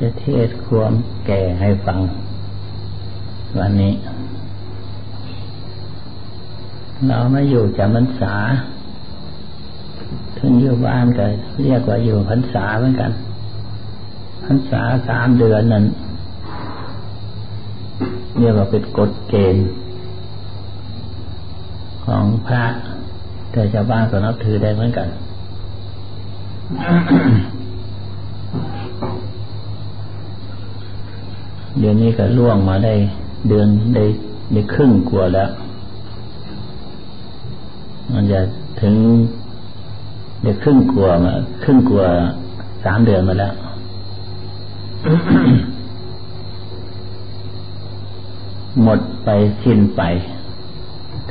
จะเทศความแก่ให้ฟัง วันนี้ เราไม่อยู่จำพรรษา ถึงอยู่บ้านก็เรียกว่าอยู่พรรษาเหมือนกัน พรรษาสามเดือนนั้นเรียกว่าเป็นกฎเกณฑ์ ของพระ แต่ชาวบ้านก็นับถือได้เหมือนกัน เดือนนี้ก็ล่วงมาได้เดือนได้ได้ครึ่งกว่าแล้ว มันจะถึงได้ครึ่งกว่ามาครึ่งกว่าสามเดือนมาแล้ว หมดไปสิ้นไป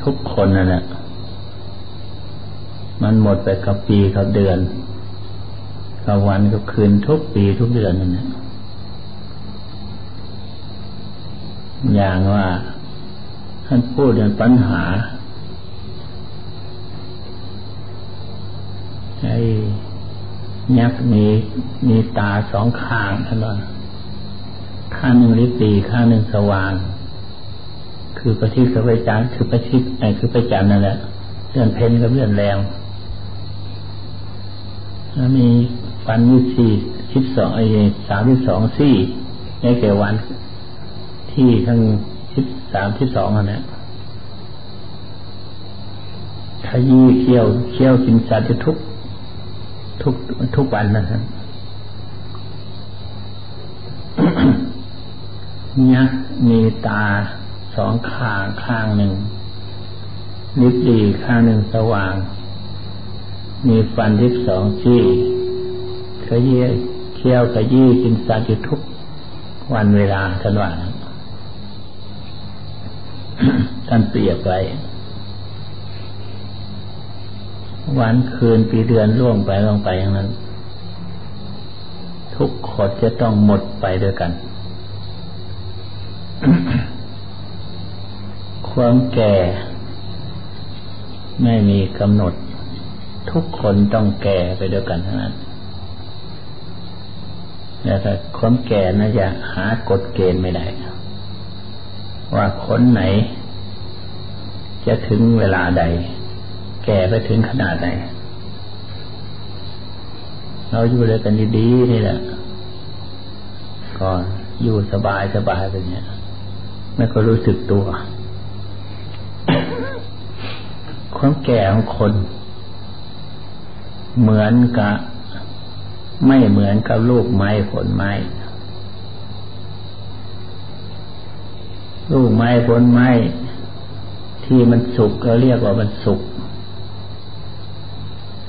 ทุกคนนั่นแหละมันหมดไปกับปีกับเดือนกับวันกับคืนทุกปีทุกเดือนนั่นแหละ อย่างว่าท่านพูดเรื่องปัญหาไอ้ยักษ์มีมีตาสองข้างท่านว่าข้างหนึ่งลิปีข้างหนึ่งสว่าง คือประทิศกับประจันคือประทิศไอ้คือประจันนั่นแหละเลื่อนเพนกับเลื่อนแรงแล้วมีฟันยี่สี่สิบสองไอ้สามสิบสองซี่ในแก่วัน ที่ทั้งสิบสามสิบสองอันนี้ขยี้เคี้ยวเคี้ยวกินสัตว์ทุกทุกทุกวันนะครับยักษ์มีตาสองข้างข้างหนึ่งนิดดีข้างหนึ่งสว่าง มีฟันที่สองจี้ขยี้เคี้ยวขยี้กินสัตว์ทุกวันเวลาทันวัน ท่านเปรียบไว้วันคืนปีเดือนล่วงไปล่วงไปอย่างนั้น ทุกคนจะต้องหมดไปด้วยกัน ความแก่ ไม่มีกำหนด ทุกคนต้องแก่ไปด้วยกันทั้งนั้นแต่ความแก่น่าจะหากฎเกณฑ์ไม่ได้ ว่าคนไหน จะถึงเวลาใด แก่ไปถึงขนาดไหนเราอยู่เลยกันดีๆนี่แหละก็อยู่สบายสบายไปเนี่ยไม่ก็รู้สึกตัว ความแก่ของคน เหมือนกับไม่เหมือนกับลูกไม้ผลไม้ ลูกไม้ผลไม้ ที่มันสุกเราเรียกว่ามันสุก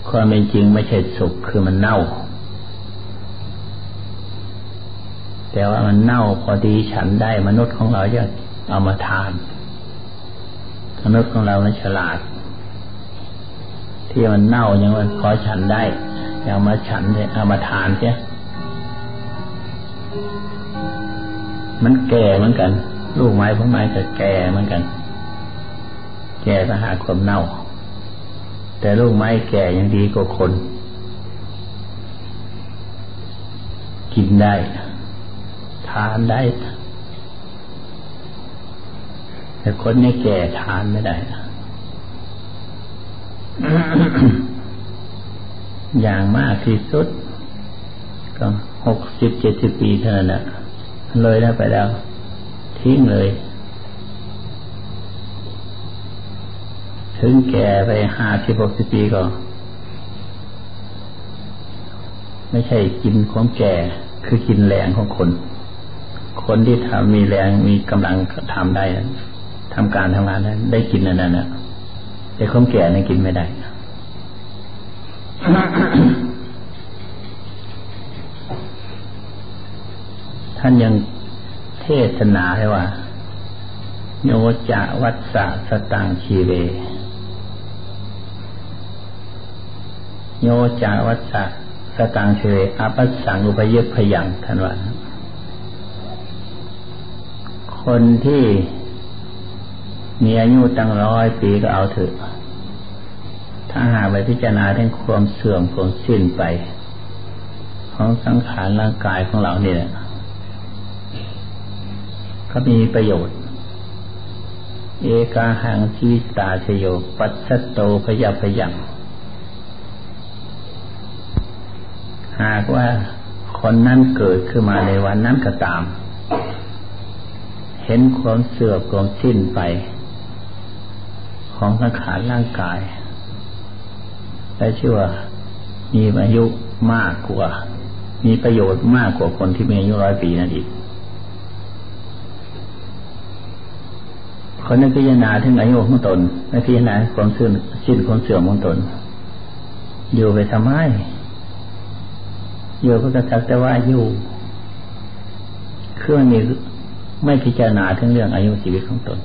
ความเป็นจริงไม่ใช่สุกคือมันเน่า แต่ว่ามันเน่าพอดีฉันได้มนุษย์ของเราจะเอามาทาน มนุษย์ของเรามันฉลาด ที่มันเน่ายังมันพอฉันได้เอามาฉันเนี่ยเอามาทานเสียมันแก่เหมือนกัน ลูกไม้พวกไม้จะแก่เหมือนกัน แก่ถ้าหาความเน่า แต่ลูกไม้แก่ยังดีกว่าคน กินได้ ทานได้ แต่คนนี้แก่ทานไม่ได้ อย่างมากที่สุด ก็หกสิบเจ็ดสิบปีเท่านั้นแหละเลยแล้วไปแล้ว ทิ้งเลย ถึงแก่ไปห้าสิบหกสิบปีก็ ไม่ใช่กินของแก่คือกินแรงของคน คนที่ทำมีแรงมีกำลังทำได้ทำการทำงานนั้นได้กินนั่นน่ะแต่ของแก่นั้นกินไม่ได้ท่านยังเทศนาให้ว่าโยจะวัตสะสตังชีเว โยจะวัตสะสตังชีเวอปัสสังอุปยพยังท่านว่าคนที่มีอายุตั้งร้อยปีก็เอาเถอะ ถ้าหากไปพิจารณาถึงความเสื่อมความสิ้นไป ของสังขารร่างกายของเราเนี่ยก็มีประโยชน์ เอกาหังชีตาชโย ปัสสโตพยาพยัง หากว่าคนนั้นเกิดขึ้นมาในวันนั้นก็ตาม เห็นความเสื่อมความสิ้นไป ของสังขารร่างกาย และชื่อว่ามีอายุมากกว่า มีประโยชน์มากกว่าคนที่มีอายุร้อยปีนั่นอีกคนนั้นพิจารณาถึงอายุของตนไม่พิจารณาความเสื่อมสิ้นความเสื่อมของตน อยู่ไปทำไม อยู่ก็กระสักแต่ว่าอยู่คือมันมีไม่พิจารณาถึงเรื่องอายุชีวิตของตน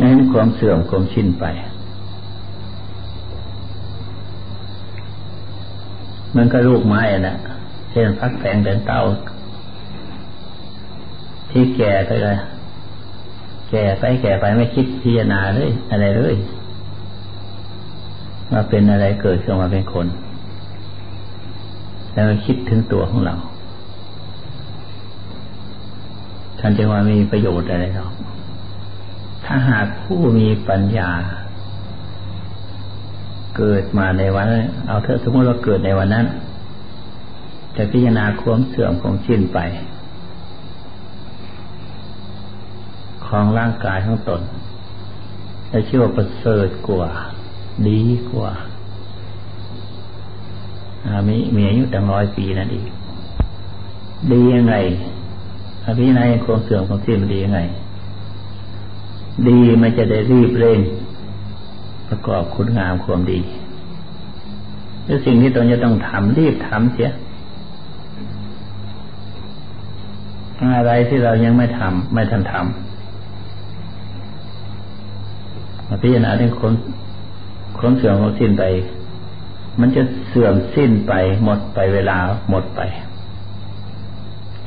นั้นความเสื่อมความสิ้นไป มันก็ลูกไม้อะนะเช่นพักแสงเดินเต้า ที่แก่ไปเลยแก่ไปแก่ไปไม่คิดพิจารณาเลย อะไรเลยมาเป็นอะไรเกิดขึ้นมาเป็นคน แล้วคิดถึงตัวของเราท่านจะว่ามีประโยชน์อะไรหรอกถ้าหากผู้มีปัญญา เกิดมาในวัน เอาเถอะสมมติว่าเกิดในวันนั้นจะพิจารณาความเสื่อมของชิ้นไป ของร่างกายของตนและชื่อว่าประเสริฐกว่า ดีกว่า มีมีอายุตั้งร้อยปีนั่นเองดียังไงอภินัยความเสื่อมของสิ้นมันดียังไง ดีมันจะได้รีบเร่งประกอบคุณงามความดีแล้วสิ่งที่ตนจะต้องทำรีบทำเสียอะไรที่เรายังไม่ทำไม่ทันทำพิจารณาถึงคนคนเสื่อมของสิ้นไป มันจะเสื่อมสิ้นไปหมดไปเวลาหมดไป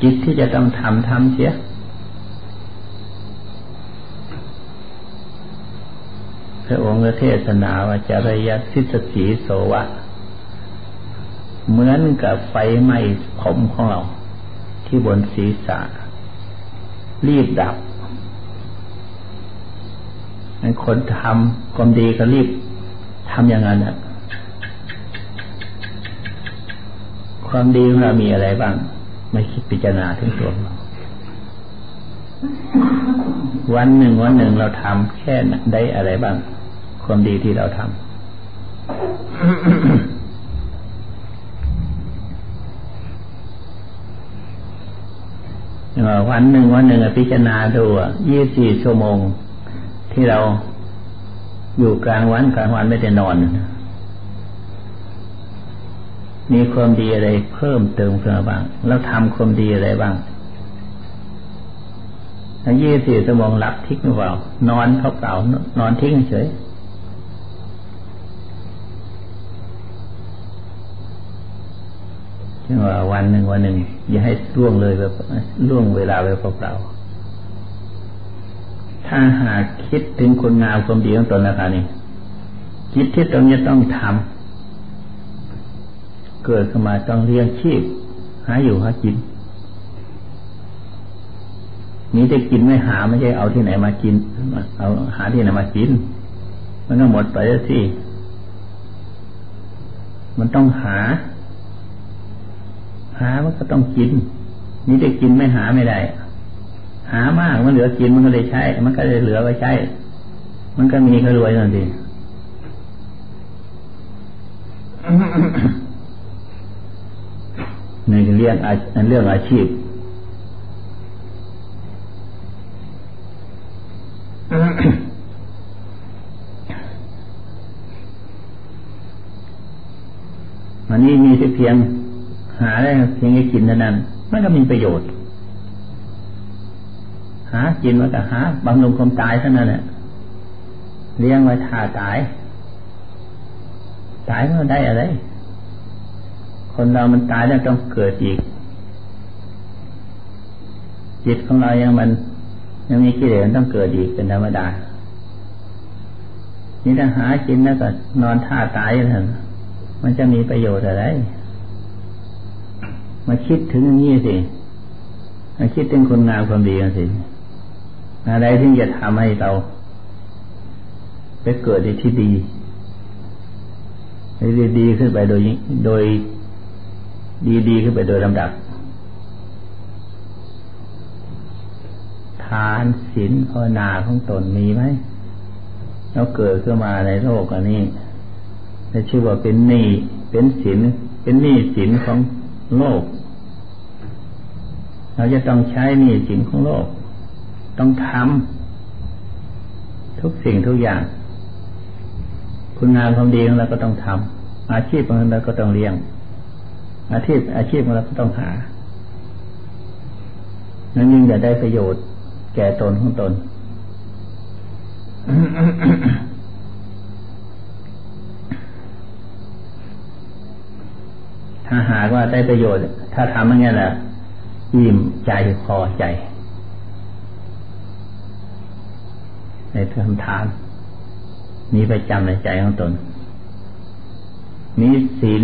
จิตที่จะต้องทำทำเสียพระองค์เทศนาว่าจริยสิสสีโสวะ เหมือนกับไฟไหม้ผมของเรา ที่บนศีรษะ รีบดับคนทำความดีก็รีบทำอย่างนั้นอะ ความดีของเรามีอะไรบ้าง ไม่คิดพิจารณาถึงตัวเราวันหนึ่งวันหนึ่งเราทำแค่ได้อะไรบ้าง ความดีที่เราทำวันหนึ่งวันหนึ่งพิจารณาดูยี่สี่ชั่วโมง ที่เราอยู่กลางวันกลางวันไม่ได้นอน มีความดีอะไรเพิ่มเติมขึ้นมาบ้าง แล้วทำความดีอะไรบ้างทั้งยี่สี่สมองหลับทิ้งหรือเปล่านอนเขาเปล่านอนทิ้งเฉยที่ว่าวันหนึ่งวันหนึ่งอย่าให้ล่วงเลยแบบล่วงเวลาไปเปล่าๆถ้าหากคิดถึงคุณงามความดีของตนนะคะนี่คิดที่ตรงนี้ต้องทำ เกิดขึ้นมาต้องเลี้ยงชีพ หาอยู่หากินมีแต่กินไม่หาไม่ใช่เอาที่ไหนมากิน เอาหาที่ไหนมากิน มันก็หมดไปแล้วสิมันต้องหา หามันก็ต้องกิน นี่แต่กินไม่หาไม่ได้ หามากมันเหลือกินมันก็เลยใช้ มันก็เลยเหลือไว้ใช้ มันก็มีก็รวยนั่นเอง ในเรื่องเรื่องอาชีพอันนี้มีเพียงหาได้เพียงแค่กินเท่านั้นมันก็มีประโยชน์ หากินมันก็หาบำรุงความตายเท่านั้นแหละเลี้ยงไว้ท่าตาย ตายมันได้อะไร คนเรามันตายแล้วต้องเกิดอีก จิตของเรายังมัน ยังมีกิเลสต้องเกิดอีกเป็นธรรมดานี่ถ้าหากินแล้วก็นอนท่าตายเถอะมันจะมีประโยชน์อะไร มาคิดถึงอย่างนี้สิมาคิดถึงคุณงามความดีกันสิ อะไรที่จะทำให้เรา ไปเกิดในที่ดีให้ดีขึ้นไปโดยโดย ดีดีขึ้นไปโดยลำดับ ทานศีลภาวนาของตนมีไหมเราเกิดขึ้นมาในโลกอันนี้จะชื่อว่าเป็นหนี้เป็นศีลเป็นหนี้ศีลของโลก เราจะต้องใช้หนี้ศีลของโลก ต้องทำทุกสิ่งทุกอย่าง คุณงานความดีของเราก็ต้องทำอาชีพของเราก็ต้องเลี้ยง อาชีพอาชีพของเราต้องหานั้นยิ่งจะได้ประโยชน์แก่ตนของตน ถ้าหากว่าได้ประโยชน์ ถ้าทำอย่างนี้แหละยิ้มใจพอใจ ในเพื่อทานมีประจำในใจของตนมีศีล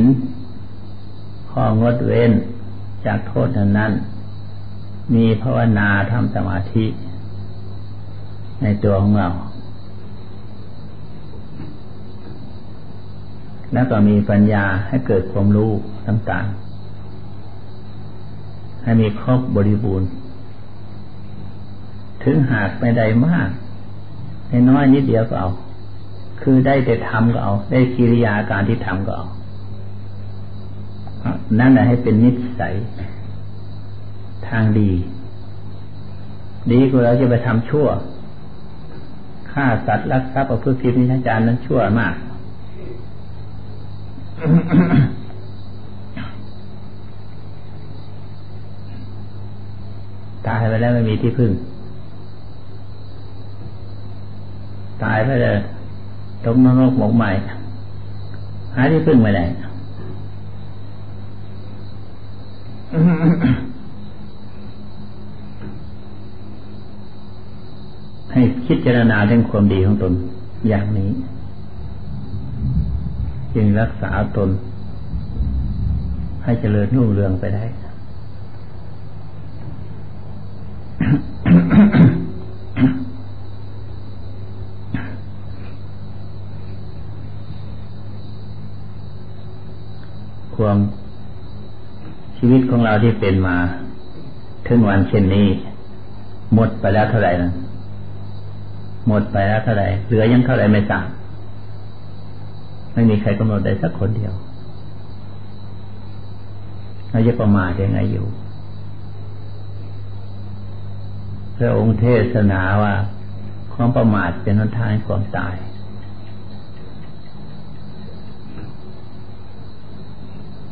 ข้องดเว้นจากโทษนั้นนั้น มีภาวนาทำสมาธิ ในตัวของเรา แล้วก็มีปัญญาให้เกิดความรู้ต่างๆ ให้มีครบบริบูรณ์ ถึงหากไม่ได้มากให้น้อยนิดเดียวก็เอา คือได้แต่ทำก็เอา ได้กิริยาการที่ทำก็เอา นั่นแหละให้เป็นนิสัย ทางดี ดีกว่าเราจะไปทำชั่วฆ่าสัตว์รักทรัพย์ประพฤติผิดนิจารนั้นชั่วมากตายไปแล้วไม่มีที่พึ่ง ตายไปเลยตกนรกหมกใหม่หาที่พึ่งไม่ได้ ให้คิดเจรณาเรื่องความดีของตนอย่างนี้ จึงรักษาตน ให้เจริญรุ่งเรืองไปได้ ความชี วิตของเราที่เป็นมา ถึงวันเช่นนี้ หมดไปแล้วเท่าไหร่นะหมดไปแล้วเท่าไหร่เหลือยังเท่าไหร่ไม่ทราบไม่มีใครกำหนดได้สักคนเดียวเราจะประมาทยังไงอยู่พระองค์เทศนาว่าความประมาทเป็นหนทางความตาย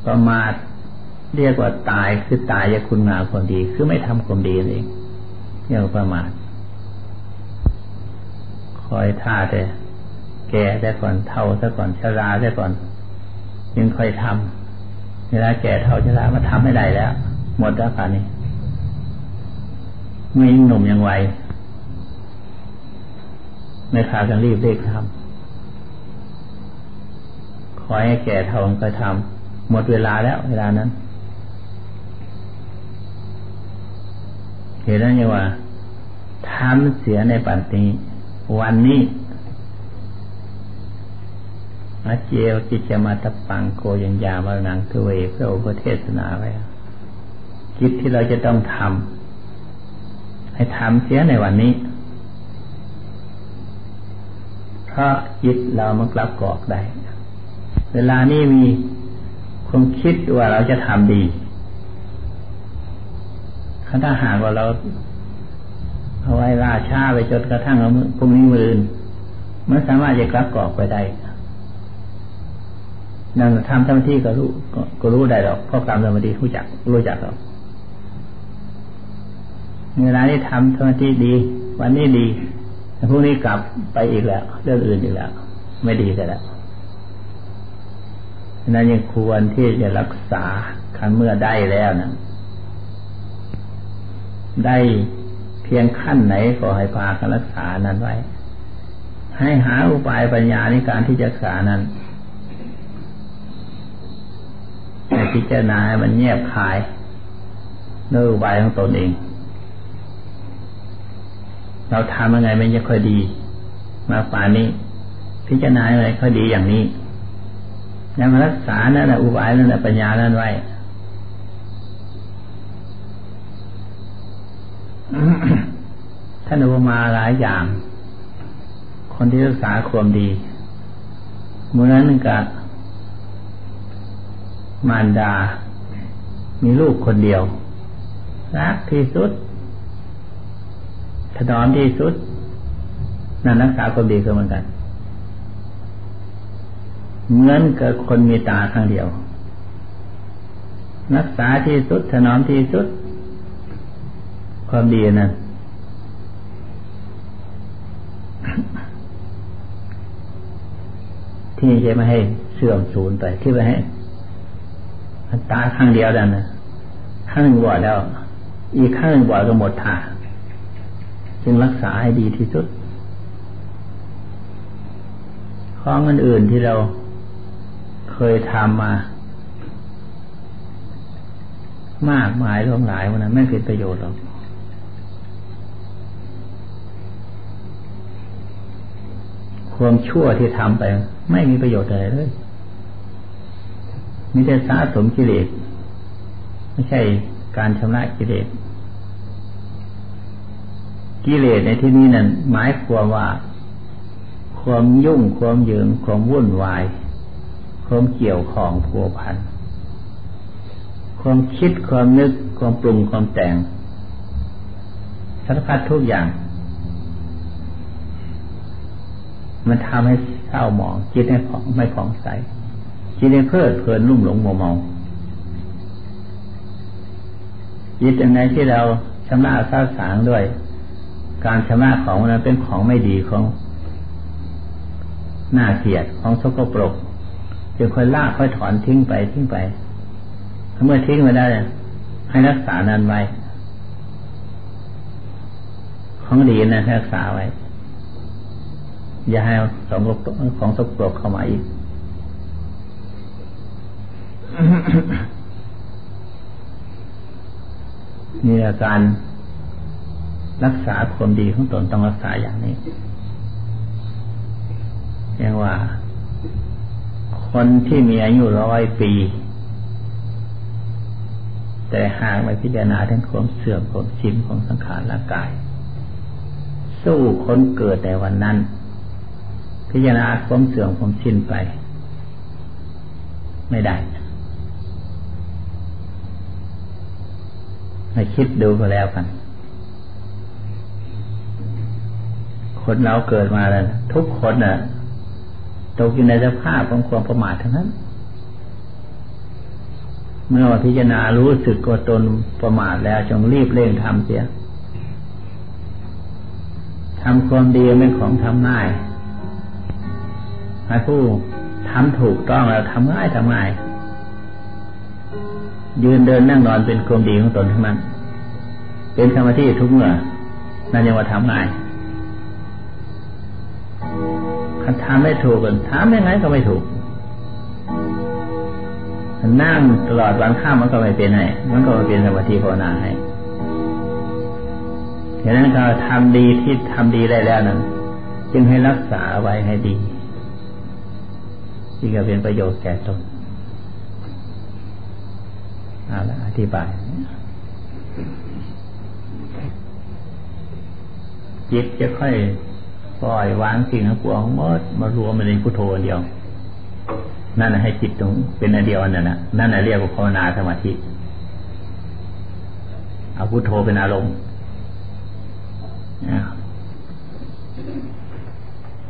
ประมาท เรียกว่าตายคือตายจากคุณงามความดี คือไม่ทำความดีเองเรียกว่าประมาทคอยท่าแต่แก่แต่ก่อนเท่าแต่ก่อนชราแต่ก่อนยังคอยทำเวลาแก่เท่าชรามาทำไม่ได้แล้ว หมดแล้วป่านนี้เมื่อยังหนุ่มยังวัยไม่พากันรีบเร่งทำคอยให้แก่เท่าก็ทำหมดเวลาแล้วเวลานั้น เห็นแล้วยังว่าทำเสียในปัจจุบันวันนี้อาเจวกิจมาตปังโกยังยามรนังคือเวพระโอษเทศนาไว้กิจที่เราจะต้องทำให้ทำเสียในวันนี้ เพราะจิตเรามันกลับกอกได้ เวลานี้มีความคิดว่าเราจะทำดี ถ้าหากว่าเราเอาไว้ล่าช้าไปจนกระทั่งเอาพรุ่งนี้มือมันสามารถจะกลับกอกไปได้นั่งทำทำที่ก็รู้ก็รู้ได้หรอกเพราะกรรมสมาธิรู้จักรู้จักหรอกเวลานี้ทำสมาธิดี วันนี้ดีพรุ่งนี้กลับไปอีกแล้ว เรื่องอื่นอีกแล้ว ไม่ดีแต่แล้วนั้นยังควรที่จะรักษาคันเมื่อได้แล้วนะ ได้เพียงขั้นไหนก็ให้พากันรักษานั้นไว้ ให้หาอุบายปัญญาในการที่จะรักษานั้นให้พิจารณาให้มันแยบคายด้วยอุบายของตนเอง เราทำยังไงมันจะค่อยดี มาป่านนี้ พิจารณาอะไรค่อยดีอย่างนี้แล้วรักษานั่นแหละอุบายนั่นแหละปัญญานั่นไว้ ท่านอุปมาหลายอย่าง คนที่รักษาความดีเมื่อนั้นกับมารดา มีลูกคนเดียว รักที่สุด ถนอมที่สุด นั่นรักษาความดีเหมือนกัน เหมือนกับคนมีตาข้างเดียว รักษาที่สุด ถนอมที่สุด ความดีนั่นที่จะไม่ให้เสื่อมสูญไป ที่ไม่ให้ตาข้างเดียวนั่นนะข้างหนึ่งบอดแล้ว อีกข้างหนึ่งบอดก็หมดท่าจึงรักษาให้ดีที่สุดของอื่นๆที่เราเคยทำมา มากมายหลงหลายวันนั้นไม่เป็นประโยชน์หรอก ความชั่วที่ทำไป ไม่มีประโยชน์อะไรเลยมีแต่สะสมกิเลสไม่ใช่การชำระกิเลสกิเลสในที่นี้นั่นหมายความว่า ความยุ่งความเหยิงความวุ่นวาย ความเกี่ยวของพัวพันความคิดความนึกความปรุงความแต่งสารพัดทุกอย่าง มันทำให้เศร้าหมองจิตให้ของไม่ผ่องใสจิตให้เพลิดเพลินลุ่มหลงมัวเมาจิตยังไงที่เราชำระซาสางด้วย การชำระของนั้นเป็นของไม่ดีของน่าเกลียดของสกปรกจึงค่อยลากค่อยถอนทิ้งไปทิ้งไป เมื่อทิ้งมาได้ให้รักษานั้นไว้ ของดีนะรักษาไว้ อย่าให้สองของสกปรกเข้ามาอีก นี่อาการรักษาความดีของตนต้องรักษาอย่างนี้เรียกว่า คนที่มีอายุร้อยปี แต่หากไม่พิจารณาทั้งความเสื่อมความชิมของสังขารร่างกาย สู้คนเกิดในวันนั้น พิจารณาความเสื่อมความชินไป ไม่ได้ให้คิดดูก็แล้วกัน คนเราเกิดมาแล้วทุกคนน่ะตกอยู่ในสภาพของความประมาททั้งนั้น เมื่อพิจารณารู้สึกว่าตนประมาทแล้วจงรีบเร่งทำเสียทำความดีเป็นของทำง่าย ให้ผู้ทำถูกต้องแล้วทำง่ายทำง่าย ยืนเดินนั่งนอนเป็นความดีของตนทั้งนั้น เป็นสมาธิทุกเมื่อนั่นยังว่าทำง่ายทำไม่ถูกกันทำยังไงก็ไม่ถูกนั่งตลอดวันข้ามมันก็ไม่เป็นไงมันก็ไม่เป็นสมาธิภาวนาให้ฉะนั้นเราทำดีที่ทำดีได้แล้วนั้นจึงให้รักษาไว้ให้ดี ที่จะเป็นประโยชน์แก่ตนเอาละอธิบาย จิตจะค่อยปล่อยวางสิ่งทั้งปวงหมดมารวมในพุทโธเดียว นั่นให้จิตตรงเป็นอันเดียวนั่นนะนั่นเรียกว่าภาวนาสมาธิเอาพุทโธเป็นอารมณ์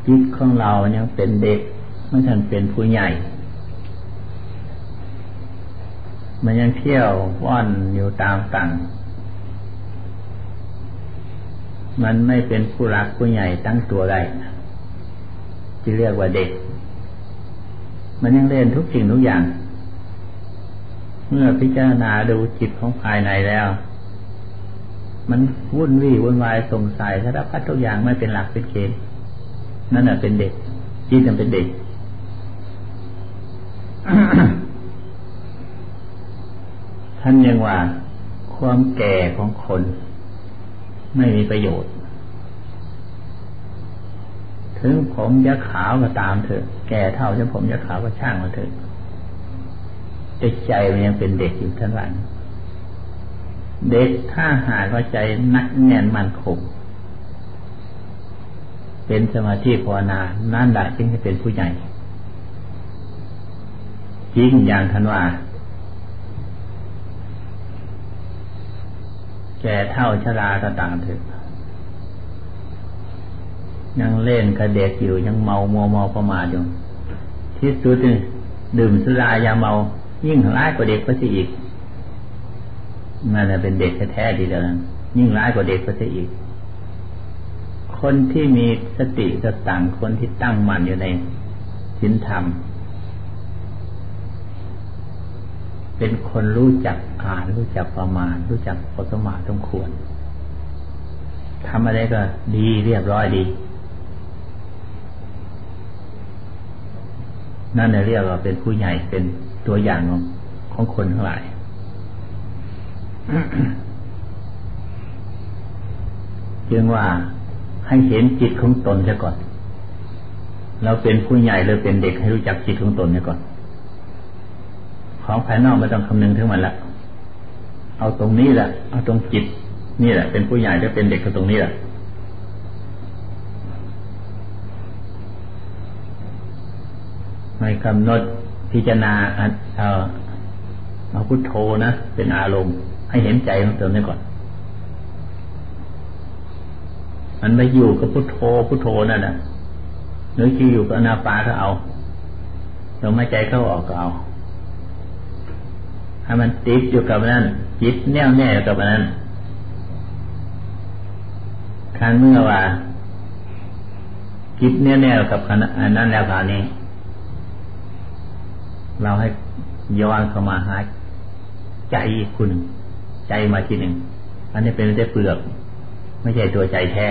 จิตของเรายังเป็นเด็ก ไม่ทันเป็นผู้ใหญ่ มันยังเที่ยวว่อนอยู่ตามต่างมันไม่เป็นผู้รักผู้ใหญ่ตั้งตัวได้ที่เรียกว่าเด็ก มันยังเล่นทุกสิ่งทุกอย่าง เมื่อพิจารณาดูจิตของภายในแล้ว มันวุ่นวี่วุ่นวายสงสัยสารพัดทุกอย่างไม่เป็นหลักเป็นเกณฑ์นั่นแหะเป็นเด็กจิตมันเป็นเด็ก ท่านยังว่า ความแก่ของคน ไม่มีประโยชน์ ถึงผมจะขาวก็ตามเถอะ แก่เท่าจะผมจะขาวก็ช่างมาเถอะแต่ใจมันยังเป็นเด็กอยู่ทั้งหลังเด็กถ้าหากว่าใจนักแน่นมั่นคงเป็นสมาธิภาวนา นั่นแหละจึงจะเป็นผู้ใหญ่ จริงอย่างทันว่า แก่เท่าชราก็ต่ามเถอะยังเล่นกับเด็กอยู่ยังเมามัวมาประมาทอยู่ที่สุดดื่มสุรายาเมา ยิ่งร้ายกว่าเด็กก็จะอีกนั่นเป็นเด็กแท้ๆดีแล้วยิ่งร้ายกว่าเด็กก็จะอีก คนที่มีสติสตังคนที่ตั้งมั่นอยู่ในศีลธรรม เป็นคนรู้จักอ่านรู้จักประมาณ รู้จักพอสมาสมควรทำอะไรก็ดีเรียบร้อยดี นั่นเรียกว่าเป็นผู้ใหญ่เป็นตัวอย่างของคนทั้งหลายจึงว่าให้เห็นจิตของตนซะก่อน เราเป็นผู้ใหญ่หรือเป็นเด็กให้รู้จักจิตของตนซะก่อน ของภายนอกไม่ต้องคำนึงถึงมันละเอาตรงนี้แหละเอาตรงจิต นี่แหละ เป็นผู้ใหญ่หรือเป็นเด็กก็ตรงนี้แหละไม่กำหนดพิจารณาเอาเอาพุทโธนะเป็นอารมณ์ ให้เห็นใจของตนนี้ก่อน มันไม่อยู่กับพุทโธพุทโธนั่นนะหรือที่อยู่กับอนาปาก็เอาเราไม่ใจเข้าออกก็เอา ให้มันติดอยู่กับนั้นจิตแน่วแน่กับนั้นคันเมื่อว่าจิตแน่แน่กับขณะนั้นแล้วคราวนี้ เราให้ย้อนเข้ามาหาใจคุณใจมาทีหนึ่ง อันนี้เป็นแต่เปลือก ไม่ใช่ตัวใจแท้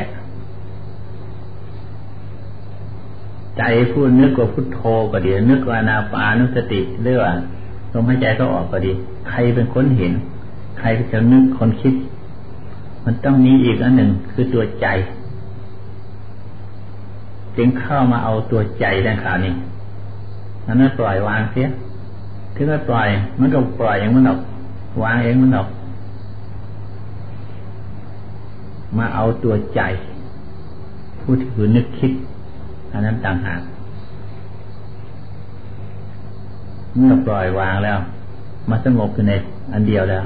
ใจพูดนึกว่าพุทโธก็ดีนึกว่านาปานุสติเรื่อย ลมหายใจก็ออกก็ดี ใครเป็นคนเห็น ใครจะนึกคนคิด มันต้องมีอีกอันหนึ่งคือตัวใจ จึงเข้ามาเอาตัวใจด้านขานี้อันนั้นปล่อยวางเสียถึงว่าปล่อยมันก็ปล่อยอย่างมันออกวางเองมันออกมาเอาตัวใจ ผู้ถือนึกคิดอันนั้นต่างหาก เมื่อปล่อยวางแล้ว มาสงบอยู่ในอันเดียวแล้ว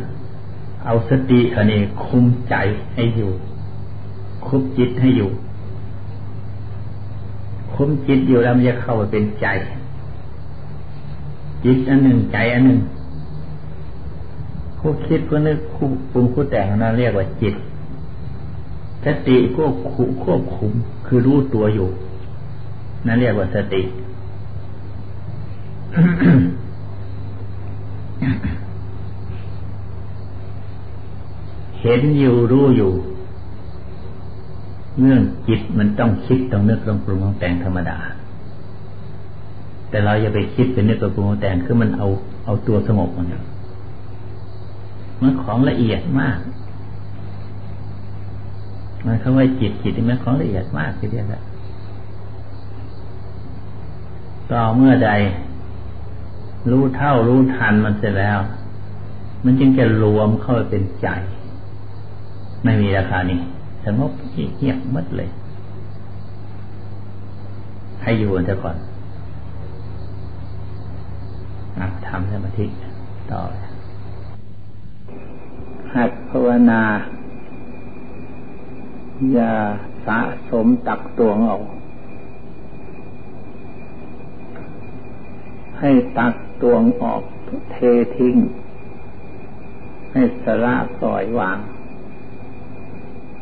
เอาสติอันนี้คุมใจให้อยู่ คุมจิตให้อยู่ คุมจิตอยู่แล้วมันจะเข้าไปเป็นใจ จิตอันหนึ่งใจอันหนึ่งผู้คิดผู้นึกผู้ปรุงผู้แต่งนั้นเรียกว่าจิตสติก็ควบคุมคือรู้ตัวอยู่ นั่นเรียกว่าสติ เห็นอยู่รู้อยู่เรื่องจิตมันต้องคิดต้องนึกต้องปรุงต้องแต่งธรรมดา แต่เราอย่าไปคิดเป็นนึกปรุงแต่งคือมันเอาเอาตัวสงบมันมันของละเอียดมากมันคำว่าจิตจิตนี่มันของละเอียดมากทีเดียวแหละต่อเมื่อใด รู้เท่ารู้ทันมันเสร็จแล้ว มันจึงจะรวมเข้าไปเป็นใจ ไม่มีราคานี่สงบเงียบมัดเลย ให้อยู่กันก่อนทำสมาธิต่อหัดภาวนา อย่าสะสมตักตวงออก ให้ตักตวงออกเททิ้ง ให้สละปล่อยวาง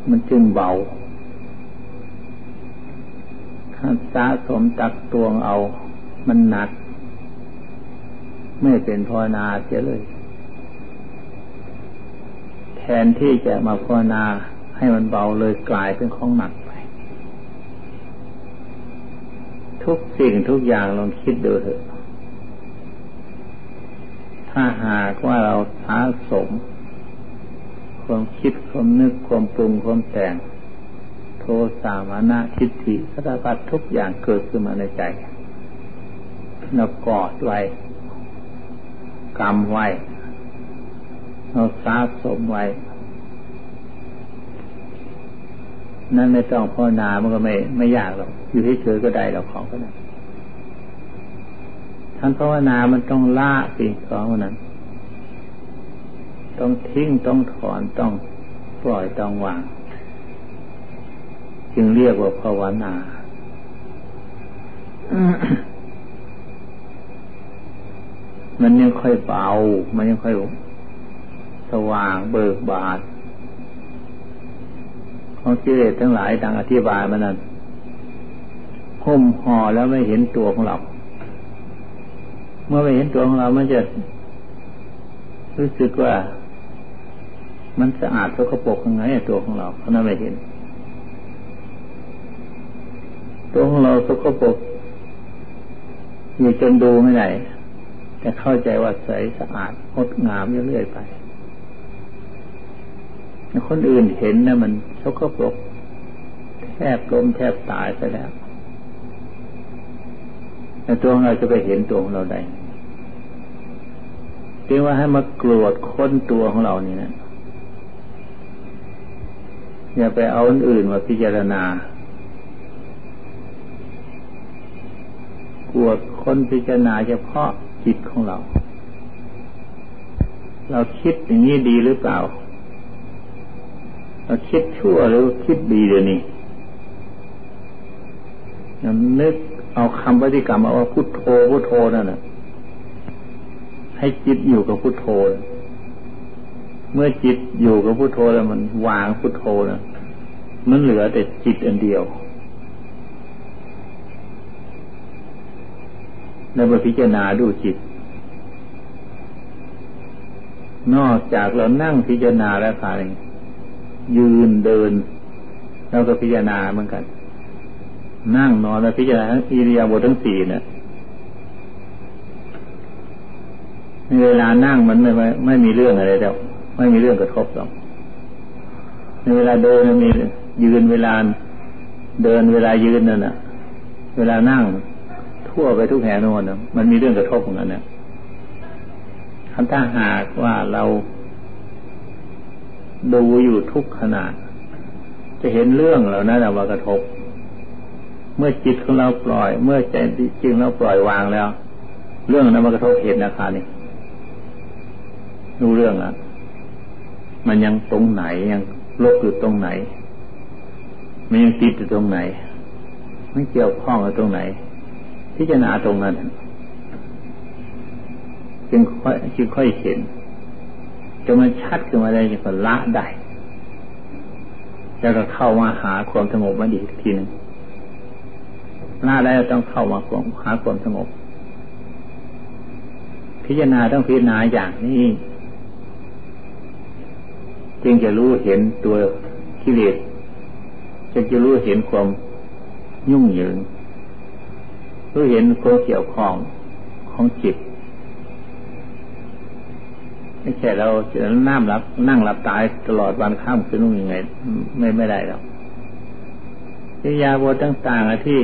มันจึงเบาถ้าสะสมตักตวงเอา มันหนัก ไม่เป็นภาวนาเสียเลย แทนที่จะมาภาวนาให้มันเบาเลยกลายเป็นของหนักไป ทุกสิ่งทุกอย่างลองคิดดูเถอะ ถ้าหากว่าเราสะสม ความคิดความนึกความปรุงความแต่ง โทสามานะทิฏฐิสารพัดทุกอย่างเกิดขึ้นมาในใจเรากอดไว้กำไว้เราสะสมไว้ นั่นไม่ต้องภาวนามันก็ไม่ไม่ยากหรอกอยู่เฉยๆก็ได้เราของก็ได้ ท่านภาวนามันต้องละสิ่งของนั้น ต้องทิ้งต้องถอนต้องปล่อยต้องวาง จึงเรียกว่าภาวนามันยังค่อยเบา มันยังค่อยสว่างเบิกบานของกิเลสทั้งหลายดังอธิบายมานั้นห่มห่อแล้วไม่เห็นตัวของเรา เมื่อไม่เห็นตัวของเรามันจะรู้สึกว่า มันสะอาดสกปรกยังไงตัวของเราเพราะนั้นไม่เห็น ตัวของเราสกปรกอยู่จนดูไม่ได้แต่เข้าใจว่าใสสะอาดงดงามเรื่อยๆไปคนอื่นเห็นนะมันชกปรกแทบล้มแทบตายไปแล้วแต่ตัวของเราจะไปเห็นตัวของเราได้ เรียกว่าให้มากรธค้นตัวของเรานี่นะอย่าไปเอาอันอื่นมาพิจารณากวดค้นพิจารณาเฉพาะจิตของเรา เราคิดอย่างนี้ดีหรือเปล่า เราคิดชั่วหรือคิดดีเดี๋ยวนี้นึกเอาคำปฏิกรรมเอาว่าพุทโธพุทโธนั่นนะ ให้จิตอยู่กับพุทโธ เมื่อจิตอยู่กับพุทโธแล้วมันวางพุทโธนะมันเหลือแต่จิตอันเดียวแล้วมาพิจารณาดูจิต นอกจากเรานั่งพิจารณาแล้วค่ะยืนเดินเราก็พิจารณาเหมือนกัน นั่งนอนแล้วพิจารณาอิริยาบถทั้งสี่เนี่ย ในเวลานั่งมันไม่ไม่ไม่มีเรื่องอะไรแล้ว ไม่มีเรื่องกระทบหรอกในเวลาเดินมียืนเวลาเดินเวลายืนนั่นน่ะ เวลานั่งทั่วไปทุกแห่งโน่นมันมีเรื่องกระทบของนั้นเนี่ยถ้าหากว่าเราดูอยู่ทุกขณะจะเห็นเรื่องเหล่านั้นว่ากระทบ เมื่อจิตของเราปล่อย เมื่อใจจริงเราปล่อยวางแล้ว เรื่องนั้นมากระทบเหตุนะคะนี่ รู้เรื่องอะมันยังตรงไหนยังลบอยู่ตรงไหน มันยังติดอยู่ตรงไหนไม่เกี่ยวข้องกับตรงไหน พิจารณาตรงนั้น จึงค่อยจึงค่อยเห็นจนมันชัดขึ้นมาได้จึงละได้แล้วก็เข้ามาหาความสงบมาอีกทีหนึ่งละได้ต้องเข้ามาหาความสงบ พิจารณาต้องพิจารณาอย่างนี้ จึงจะรู้เห็นตัวกิเลสจึงจะรู้เห็นความยุ่งเหยิงรู้เห็นความเกี่ยวข้องของจิตไม่ใช่เราจะนั่งรับนั่งหลับตายตลอดวันข้ามคืนนู่นยังไง ไม่ไม่ได้หรอกวิยาบทต่างๆที่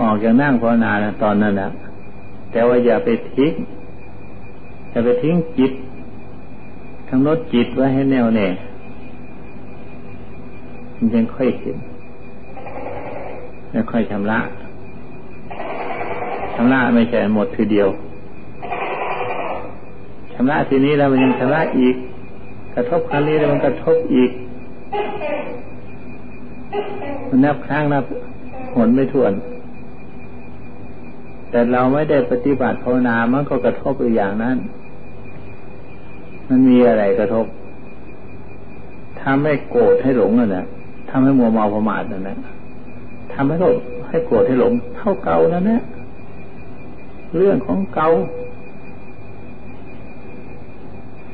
ออกจากนั่งภาวนาตอนนั้นนะแต่ว่าอย่าไปทิ้งอย่าไปทิ้งจิต ทั้งลดจิตไว้ให้แน่วแน่มันยังค่อยเห็นไม่ค่อยชำระชำระไม่ใช่หมดทีเดียวชำระทีนี้แล้วมันยังชำระอีก กระทบครั้งนี้แล้วมันกระทบอีกมันนับครั้งนับหนไม่ถ้วน แต่เราไม่ได้ปฏิบัติภาวนามันก็กระทบอยู่อย่างนั้น มันมีอะไรกระทบทำให้โกรธให้หลงนั่นแหละทำให้มัวเมาประมาทนั่นแหละทำให้โกรธให้โกรธให้หลง เท่าเก่านั่นแหละเรื่องของเก่า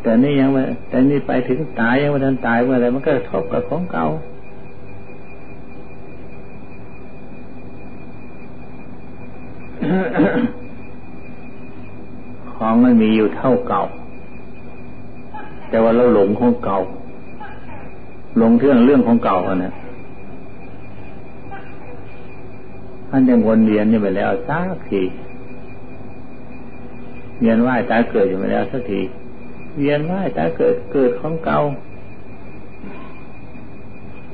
แต่นี่ยังไม่แต่นี่ไปถึงตายยังไม่ทันตายเมื่อไรมันก็ทบกับของเก่าของมันมีอยู่เท่าเก่า แต่ว่าเราหลงของเก่า หลงเรื่องเรื่องของเก่าอะนะมันยังวนเวียนอยู่ไปแล้วสักทีเวียนว่ายตายเกิดอยู่ไปแล้วสักทีเวียนว่ายตายเกิดเกิดของเก่า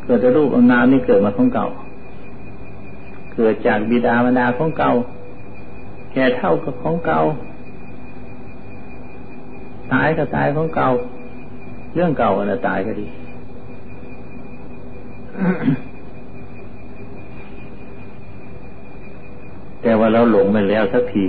เกิดจากรูปนามนี่เกิดมาของเก่า เกิดจากบิดามารดาของเก่าแก่เท่ากับของเก่า ตายก็ตายของเก่า เรื่องเก่าอันตายก็ดีแต่ว่าเราหลงไปแล้วสักที